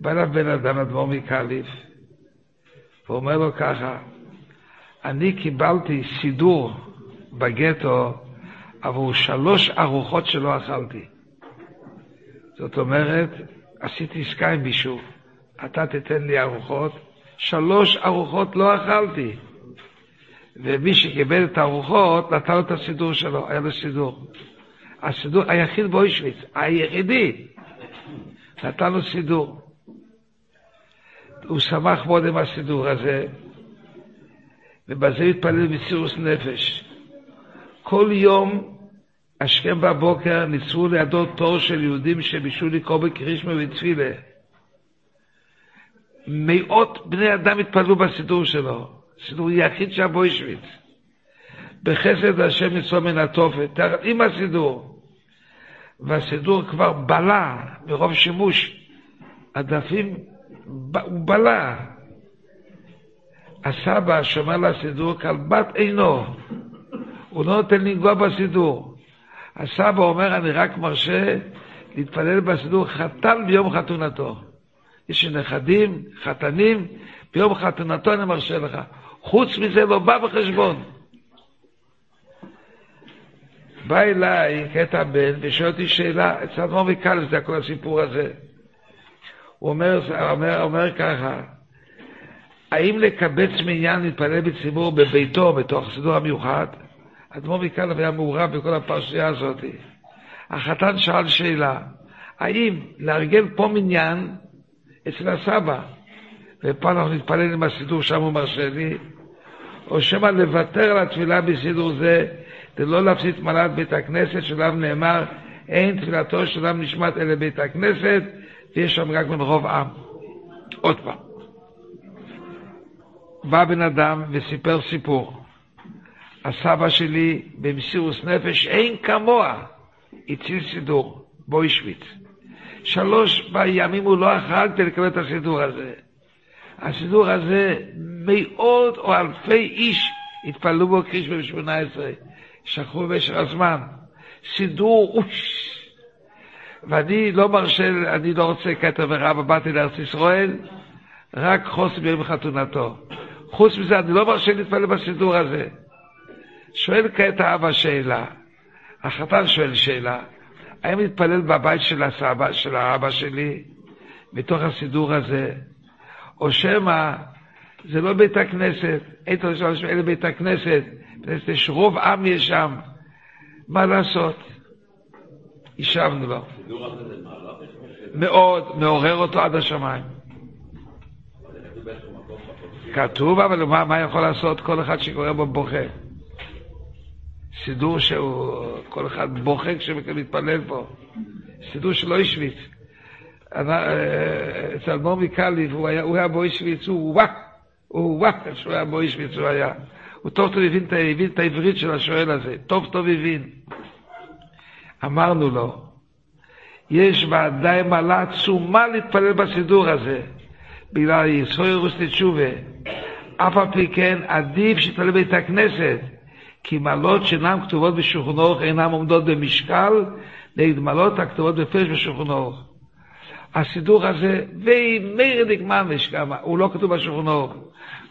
בא אליו בן אדם אדמו"ר מקליב, ואומר לו ככה, אני קיבלתי סידור בגטו עבור שלוש ארוחות שלא אכלתי. זאת אומרת, עשיתי עסקה עם מישהו, אתה תיתן לי ארוחות, שלוש ארוחות לא אכלתי. ומי שקיבל את הארוחות, נתן לו את הסידור שלו, היה לו סידור. הסידור היחיד באוישוויץ, היחידי, נתן לו סידור. הוא שמח מאוד עם הסידור הזה, ובזה התפלל מסירוס נפש. כל יום, השכם בבוקר, ניצרו לידו תור של יהודים שביקשו לקרוא בקרישמה ותפילה. מאות בני אדם התפללו בסידור שלו, סידור יחיד שם באוישוויץ. בחסד השם יצאו מן התופת, עם הסידור. והסידור כבר בלע מרוב שימוש. הדפים, הוא בלע. הסבא שומר לסידור כלבת עינו. הוא לא נותן לנגוע בסידור. הסבא אומר, אני רק מרשה להתפלל בסידור חתן ביום חתונתו. יש לי נכדים, חתנים, ביום חתונתו אני מרשה לך. חוץ מזה לא בא בחשבון. בא אליי קטע בן ושואל אותי שאלה, אצל אדמו"ר מקלב זה כל הסיפור הזה. הוא אומר, אומר, אומר ככה, האם לקבץ מניין להתפלל בציבור בביתו, בתוך הסידור המיוחד? אדמו"ר מקלב היה מעורב בכל הפרשייה הזאת. החתן שאל שאלה, האם לארגן פה מניין אצל הסבא, ופה אנחנו נתפלל עם הסידור, שם הוא מרשה לי, או שמא לוותר על התפילה בסידור זה, ולא להפסיד מעלת בית הכנסת, שלב נאמר, אין תפילתו של אדם נשמט אלא בית הכנסת, ויש שם רק מרוב עם. עוד פעם. בא בן אדם וסיפר סיפור. הסבא שלי במסירוס נפש אין כמוה, הציל סידור, באוישוויץ. שלוש ימים הוא לא אכל כדי לקבל את הסידור הזה. הסידור הזה, מאות או אלפי איש התפללו בו כריש ב-18, שכחו במשך הזמן. סידור, אוש. ואני לא מרשה, אני לא רוצה כתר ורב, באתי לארץ ישראל, רק חוסר ביום חתונתו. חוץ מזה, אני לא מרשה להתפלל בסידור הזה. שואל כעת האבא שאלה, החתן שואל שאלה, האם להתפלל בבית של הסבא, של האבא שלי, מתוך הסידור הזה, או שמא זה לא בית הכנסת, אין תודה של אלה בית הכנסת, יש רוב עם יש שם, מה לעשות? השבנו לו. מאוד, מעורר אותו עד השמיים. כתוב, אבל מה, מה יכול לעשות כל אחד שקורא בו בוכה? סידור שהוא, כל אחד בוכה כשמתפלל פה. סידור שלא השוויץ. אצל מומי קליף, הוא היה, באוישוויץ, הוא וואק, הוא וואק, שהוא היה באוישוויץ, הוא היה. הוא טוב טוב הבין, הבין את העברית של השואל הזה, טוב טוב הבין. אמרנו לו, יש ודאי מעלה עצומה להתפלל בסידור הזה, בגלל יסוירוס לתשובה. אף על פי כן עדיף שיתפלל בית הכנסת, כי מעלות שאינן כתובות בשולחן אורך אינן עומדות במשקל נגד מעלות הכתובות בפרש בשולחן אורך. הסידור הזה, ומרדיק ממש כמה, הוא לא כתוב בשולחן אורך.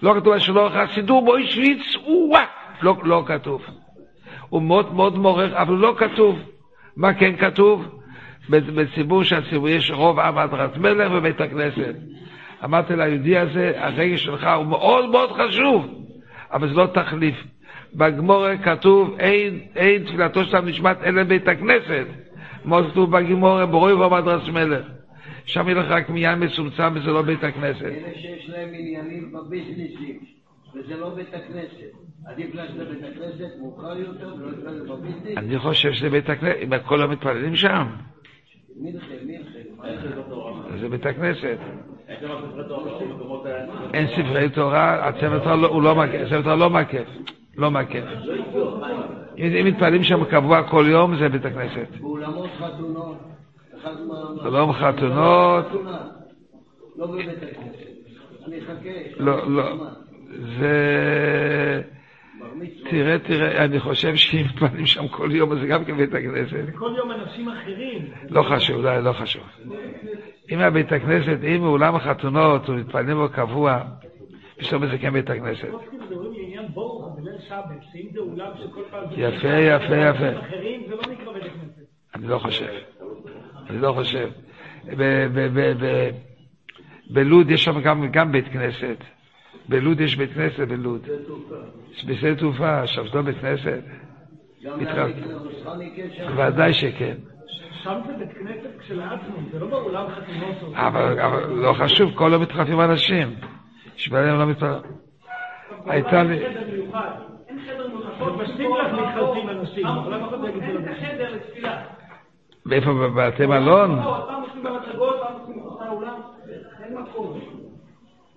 לא כתוב בשולחן אורך, הסידור באוישוויץ, הוא לא, לא כתוב. הוא מאוד מאוד מעורר, אבל לא כתוב. מה כן כתוב? בציבור שהציבור יש רוב עם הדרת מלך בבית הכנסת. אמרתי ליהודי הזה, הרגש שלך הוא מאוד מאוד חשוב, אבל זה לא תחליף. בגמורה כתוב, אין, אין תפילתו של נשמת אלא בית הכנסת. כמו כתוב בגמורה, ברוי ובדרס מלך. שם ילך רק מניין מצומצם וזה לא בית הכנסת. אלה שיש להם עניינים בביזנסים, וזה לא בית הכנסת. עדיף ללכת לבית הכנסת מאוחר יותר ולא להתפלל בביזנס. אני חושב שזה בית הכנסת, אם הכל לא מתפללים שם. מלחם, מלחם. זה בית הכנסת. אין ספרי תורה, הצוות לא- לא מקף, לא לא מקף. אם מתפללים שם קבוע כל יום, זה בית הכנסת. באולמות חתונות. אחד מה- אולם חתונות. לא בבית הכנסת. אני אחכה. לא, לא. זה... תראה, תראה, אני חושב שאם מתפללים שם כל יום, אז זה גם כן בית הכנסת. כל יום אנשים אחרים. לא חשוב, לא, לא חשוב. אם הבית הכנסת, אם באולם החתונות, ומתפללים בו קבוע, פתאום זה כן בית הכנסת. לעניין בורחה בליל שבת, שאם זה אולם שכל פעם... יפה, יפה, יפה. אחרים, זה לא נקרא בית הכנסת. אני לא חושב. אני לא חושב. בלוד יש שם גם, גם בית כנסת. בלוד יש בית כנסת בלוד. בשדה תעופה, שם זה לא בית כנסת? קשר. ודאי שכן. שם זה בית כנסת כשלעצמו, זה לא באולם חתונות. או- אבל, אבל לא חשוב, כל יום מתחלפים אנשים. שבעליהם לא מתפלל. הייתה לי... חדר מיוחד. אין חדר מיוחד. זה מספיק לך מתחלפים אנשים, להגיד את זה. אין חדר לתפילה. ואיפה, בבתי מלון? אין.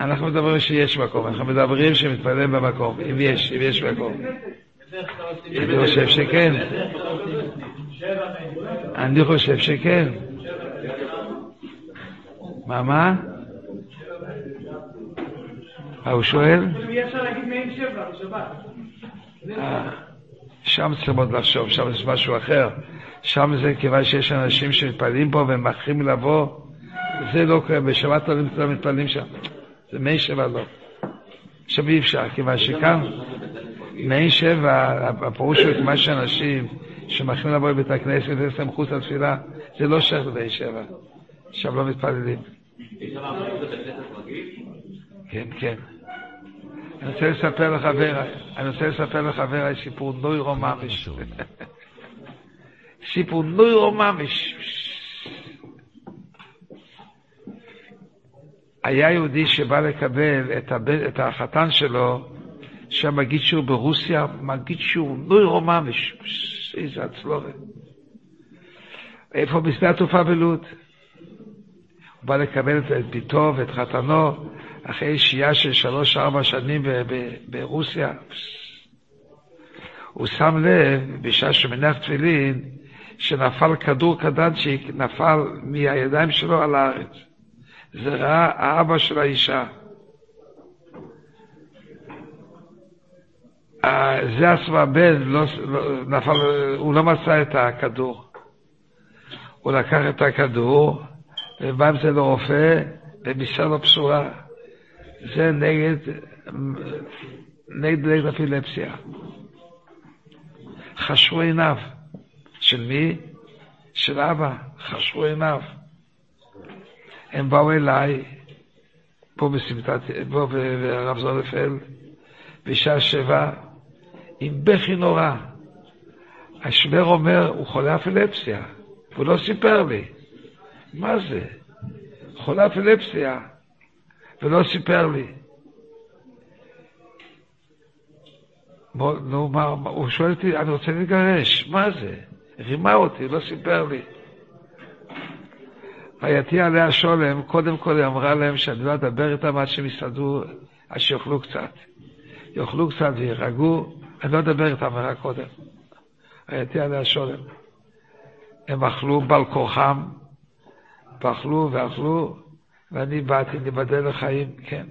אנחנו מדברים שיש מקום, אנחנו מדברים שמתפללים במקום, אם יש, אם יש מקום. אני חושב שכן. אני חושב שכן. מה, מה? מה הוא שואל? אה, שם צריך עוד לחשוב, שם יש משהו אחר. שם זה כיוון שיש אנשים שמתפללים פה והם מאחרים לבוא, זה לא קורה, בשבת לא מתפללים שם. זה מי שבע לא. עכשיו אי אפשר, כיוון שכאן, מי שבע, הפירוש הוא כיוון שאנשים שמאחרים לבוא לבית הכנסת ויש להם חוץ לתפילה, זה לא שייך לבית שבע. שם לא מתפללים. כן, כן. אני רוצה לספר לחבר, אני רוצה לספר לחבר סיפור נוירו ממש. סיפור נוירו ממש. היה יהודי שבא לקבל את, הבן, את החתן שלו, שם מגיד שהוא ברוסיה, מגיד שהוא נוירו ממש. איזה הצלורת. איפה בשדה התעופה בלוד? הוא בא לקבל את ביתו ואת חתנו אחרי שהייה של שלוש-ארבע שנים ברוסיה. הוא שם לב, בשעה שמניח תפילין, שנפל כדור קדנצ'יק, נפל מהידיים שלו על הארץ. זה ראה האבא של האישה. זה עצמו הבן, לא, לא, נפל, הוא לא מצא את הכדור. הוא לקח את הכדור, ובא עם זה לרופא, ובישר לו בשורה. זה נגד, נגד, נגד אפילפסיה. חשבו עיניו. של מי? של אבא. חשבו עיניו. הם באו אליי, פה בסמטת, פה ברב זולפל, בשעה שבע, עם בכי נורא. השוור אומר, הוא חולה אפילפסיה, והוא לא סיפר לי. מה זה? חולה אפילפסיה, ולא סיפר לי. נו, מה, הוא שואל אותי, אני רוצה להתגרש, מה זה? רימה אותי, לא סיפר לי. רעייתי עליה שולם, קודם כל היא אמרה להם שאני לא אדבר איתם עד שהם יסעדו, עד שיאכלו קצת. יאכלו קצת ויירגעו, אני לא אדבר איתם רק קודם. רעייתי עליה שולם. הם אכלו בעל כורחם, ואכלו ואכלו, ואני באתי, ניבדל לחיים, כן.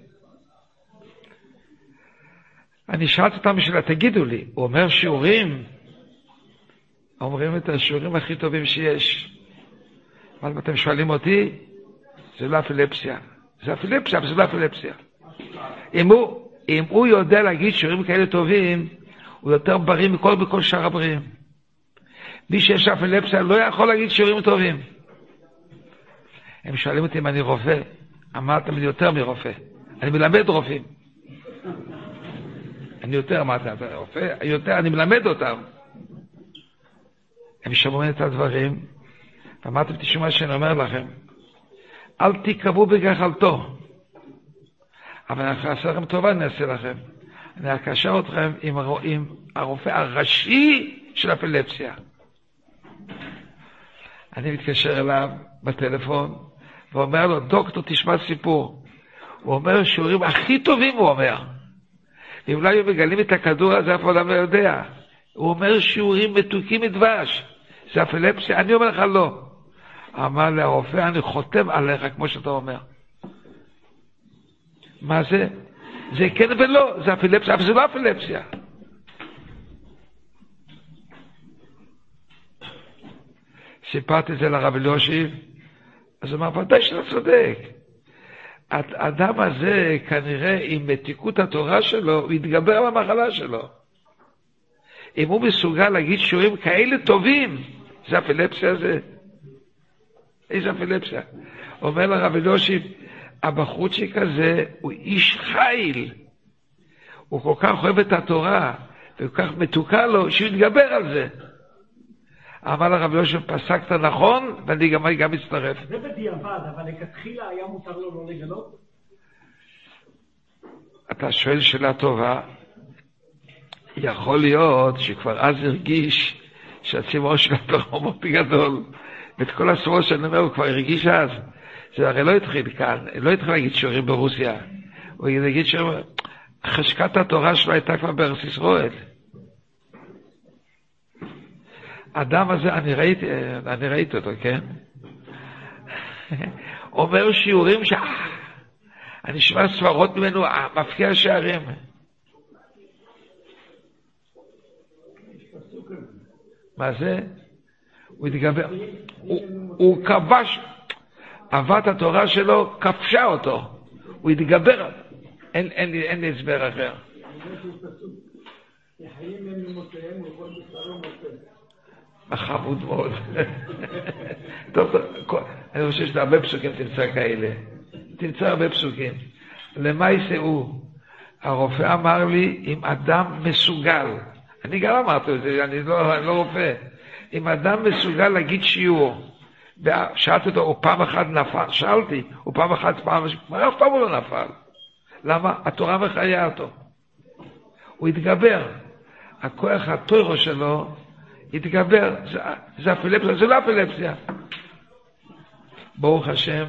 אני שאלתי אותם בשבילה, תגידו לי, הוא אומר שיעורים, אומרים את השיעורים הכי טובים שיש. אבל אם אתם שואלים אותי, זה לא אפילפסיה. זה אפילפסיה, אבל זה לא אפילפסיה. אם הוא, אם הוא יודע להגיד שיעורים כאלה טובים, הוא יותר בריא מכל בכל שאר הבריאים. מי שיש אפילפסיה לא יכול להגיד שיעורים טובים. הם שואלים אותי אם אני רופא. אמרתם לי יותר מרופא. אני מלמד רופאים. אני יותר, אמרת, אתה רופא? יותר, אני מלמד אותם. הם שומעים את הדברים, ואמרתם, תשמעו מה שאני אומר לכם. אל תיקבעו בגחלתו. אבל אני אעשה לכם טובה, אני אעשה לכם. אני אקשר אתכם עם, עם הרופא הראשי של אפילפסיה. אני מתקשר אליו בטלפון, ואומר לו, דוקטור, תשמע סיפור. הוא אומר, שיעורים הכי טובים, הוא אומר. אם לא היו מגלים את הכדור הזה, אף אחד לא יודע. הוא אומר שיעורים מתוקים מדבש. זה אפילפסיה? אני אומר לך לא. אמר לי הרופא, אני חותם עליך, כמו שאתה אומר. מה זה? זה כן ולא, זה אפילפסיה, אבל זה לא אפילפסיה. סיפרתי את זה לרב אליושיב, אז הוא אמר, ודאי שאתה צודק. האדם הזה, כנראה, עם מתיקות התורה שלו, הוא יתגבר על המחלה שלו. אם הוא מסוגל להגיד שיעורים כאלה טובים, זה אפילפסיה זה? איזה אפילפסיה? אומר לרב אליושיב, הבחורצ'יק הזה הוא איש חיל. הוא כל כך אוהב את התורה, וכל כך מתוקה לו, שהוא יתגבר על זה. אמר לרב יושב, פסקת נכון, ואני גם, גם מצטרף. זה בדיעבד, אבל לכתחילה היה מותר לו לא לגלות? אתה שואל שאלה טובה. יכול להיות שכבר אז הרגיש שהציבור שלו ברמות גדול, ואת כל הסברות שאני אומר, הוא כבר הרגיש אז. זה הרי לא התחיל כאן, לא התחיל להגיד שיעורים ברוסיה. הוא יגיד שיעורים, חשקת התורה שלו הייתה כבר בארץ ישראל. האדם הזה, אני ראיתי, אני ראיתי אותו, כן? אומר שיעורים ש... אני שומע סברות ממנו, מפקיע שערים. מה זה? הוא התגבר. הוא, הוא כבש, אהבת התורה שלו כבשה אותו. הוא התגבר. אין, אין, לי- אין לי הסבר אחר. חמוד מאוד. טוב, אני חושב שזה הרבה פסוקים תמצא כאלה. תמצא הרבה פסוקים. למעשה הוא, הרופא אמר לי, אם אדם מסוגל, אני גם אמרתי את זה, אני לא, אני לא רופא, אם אדם מסוגל להגיד שיעור, שאלתי אותו, הוא פעם אחת נפל, שאלתי, הוא פעם אחת, פעם, אף פעם הוא לא נפל. למה? התורה מחיה אותו. הוא התגבר. הכוח הטוירו שלו התגבר. זה, זה אפילפסיה, זה לא אפילפסיה. ברוך השם,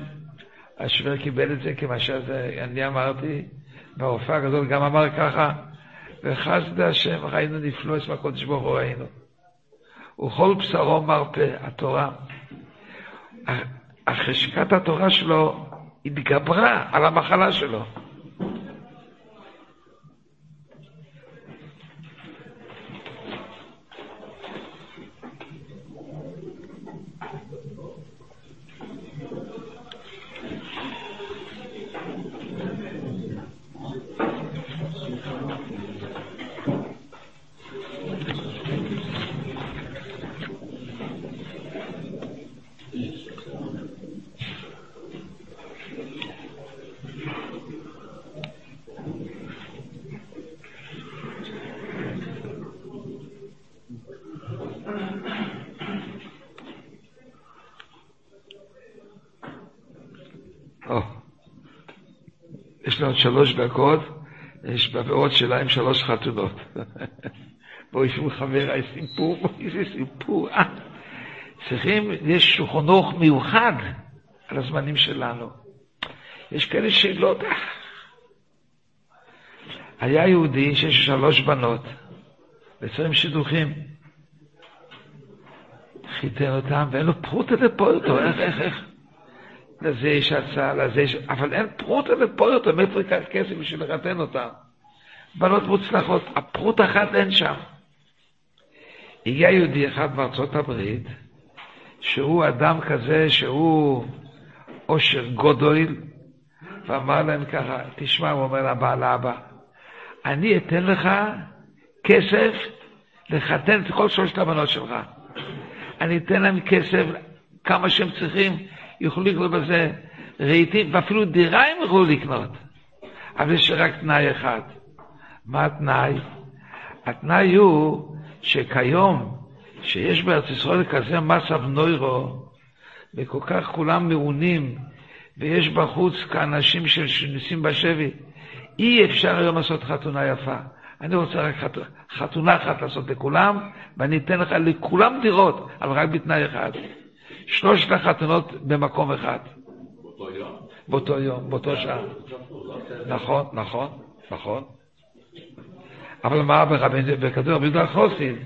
השוור קיבל את זה כמה שאני אמרתי, והרופא הגדול גם אמר ככה, וחסד השם ראינו נפלוס מהקודש ברוך הוא ראינו. וכל בשרו מרפא, התורה. החשקת התורה שלו התגברה על המחלה שלו. או, יש לנו עוד שלוש דקות, יש בעבירות שלהם שלוש חתונות. בואו ישבו חבר, יש סיפור, איזה סיפור. אה, צריכים, יש חונוך מיוחד על הזמנים שלנו. יש כאלה שאלות. אה. היה יהודי שיש שלוש בנות, ועשרים שידוכים. חיתן אותם, ואין לו פרוטה לפורטו, איך, איך, איך. לזה יש הצעה, לזה יש... אבל אין פרוטה לפורטו, מאיפה ייקח כסף בשביל לחתן אותם? בנות מוצלחות, הפרוט אחת אין שם. הגיע יהודי אחד מארצות הברית, שהוא אדם כזה שהוא עושר גודויל, ואמר להם ככה, תשמע, הוא אומר לבעל האבא, אני אתן לך כסף לחתן את כל שלושת הבנות שלך. אני אתן להם כסף, כמה שהם צריכים, יוכלו לקנות בזה רהיטים, ואפילו דירה הם יוכלו לקנות. אבל יש רק תנאי אחד. מה התנאי? התנאי הוא שכיום, שיש בארץ ישראל כזה מס אבנוירו, וכל כך כולם מעונים, ויש בחוץ כאנשים של שניסים בשבי, אי אפשר היום לעשות חתונה יפה. אני רוצה רק חתונה, חתונה אחת לעשות לכולם, ואני אתן לך לכולם דירות, אבל רק בתנאי אחד. שלושת החתונות במקום אחד. באותו יום. באותו יום, באותו שעה. נכון, נכון, נכון. אבל מה בכתוב רבי יהודה חוסין,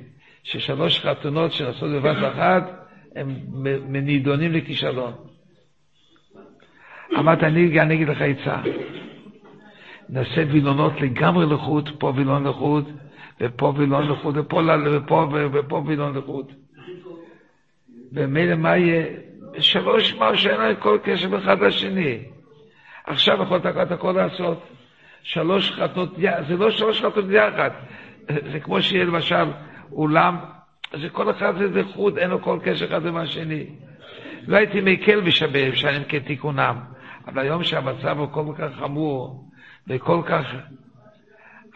ששלוש חתונות שנעשות בבת אחת, הם נידונים לכישלון. אמרת, אני, אגיד לך עצה. נעשה וילונות לגמרי לחוד, פה וילון לחוד, ופה וילון לחוד, ופה, ופה, ופה וילון לחוד. ומילא מה יהיה? שלוש מה שאין להם כל קשר אחד לשני. עכשיו יכולת את הכל לעשות. שלוש חתנות, י- זה לא שלוש חתנות יחד. זה כמו שיהיה למשל אולם, זה כל אחד זה זה חוד, אין לו כל קשר אחד עם השני. לא הייתי מקל בשבי בשנים כתיקונם, אבל היום שהמצב הוא כל כך חמור וכל כך,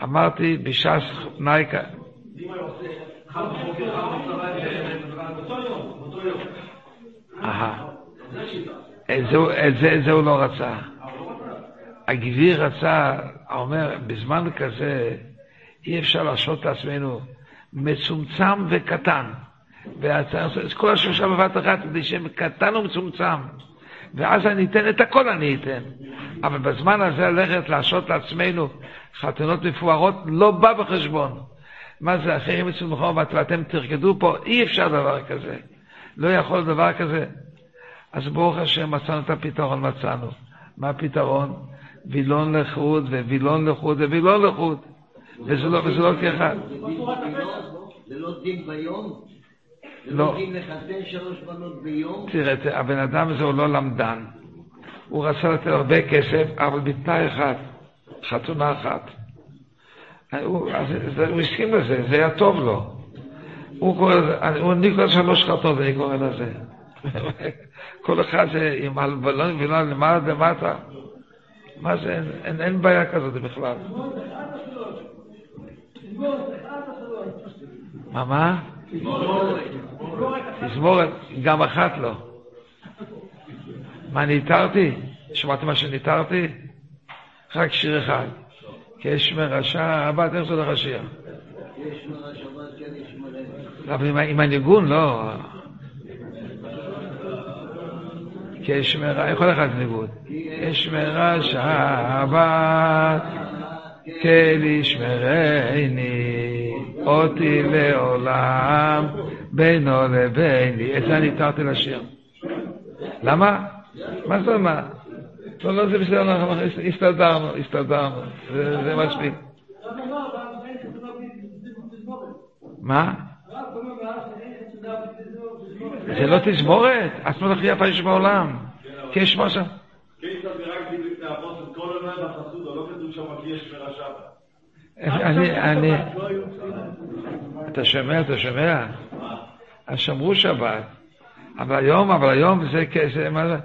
אמרתי בש"ס נייקה, אהה. את זה- את זה- את זה הוא לא רצה. הגביר רצה, אומר, בזמן כזה אי אפשר להרשות לעצמנו מצומצם וקטן. כל השלושה בבת אחת, כדי שהם קטן ומצומצם. ואז אני אתן את הכל אני אתן. אבל בזמן הזה ללכת להרשות לעצמנו חתונות מפוארות לא בא בחשבון. מה זה, אחרים אצל מחמוד ואתם תרקדו פה, אי אפשר דבר כזה. לא יכול דבר כזה. אז ברוך השם מצאנו את הפתרון, מצאנו. מה הפתרון? וילון לחוד ווילון לחוד ווילון לחוד. וזה לא, וזה לא כאחד. זה לא דין ביום? לא. רוצים לחתן שלוש בנות ביום? תראה, תראה, הבן אדם הזה הוא לא למדן. הוא רצה לתת הרבה כסף, אבל בתנאי אחד, חתונה אחת. הוא, הסכים לזה, זה היה טוב לו. הוא קורא לזה, הוא קורא שלוש חתונות, אני קורא לזה. כל אחד עם הלבלון ולא למעלה למטה. מה זה, אין בעיה כזאת בכלל. מה, מה? תזמורת, גם אחת לא. מה, ניתרתי? שמעתם מה שניתרתי? רק שיר אחד. כשמר רשע, השיר? יש מראה שבת, כן. אבל עם, הניגון, לא. כשמר, איך הולך הניגון? כשמר שבת, כל ישמרני, אותי לעולם, בינו לביני. את זה אני התרתי לשיר. למה? מה זאת אומרת? לא, לא, זה בסדר, אנחנו הסתדרנו, הסתדרנו, זה מספיק. מה? זה לא תזמורת? עצמות הכי יפה שיש בעולם. כי יש משהו. כי יש מרשע. אני, אני, אתה שומע, אתה שומע? אז שמרו שבת, אבל היום, אבל היום זה, מה זה,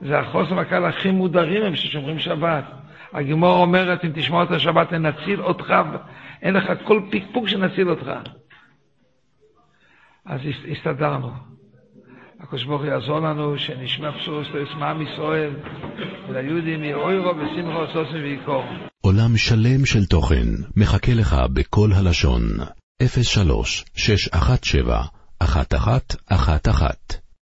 זה החוסר הקהל הכי מודרים הם ששומרים שבת. הגמור אומרת, אם תשמור את השבת, נציל אותך, אין לך כל פקפוק שנציל אותך. אז הס- הסתדרנו. הקדוש ברוך הוא יעזור לנו, שנשמע בשורות מעם ישראל, וליהודים יאוירו ושמחו סוסם ויקור. עולם שלם של תוכן מחכה לך בכל הלשון, 03 617 1111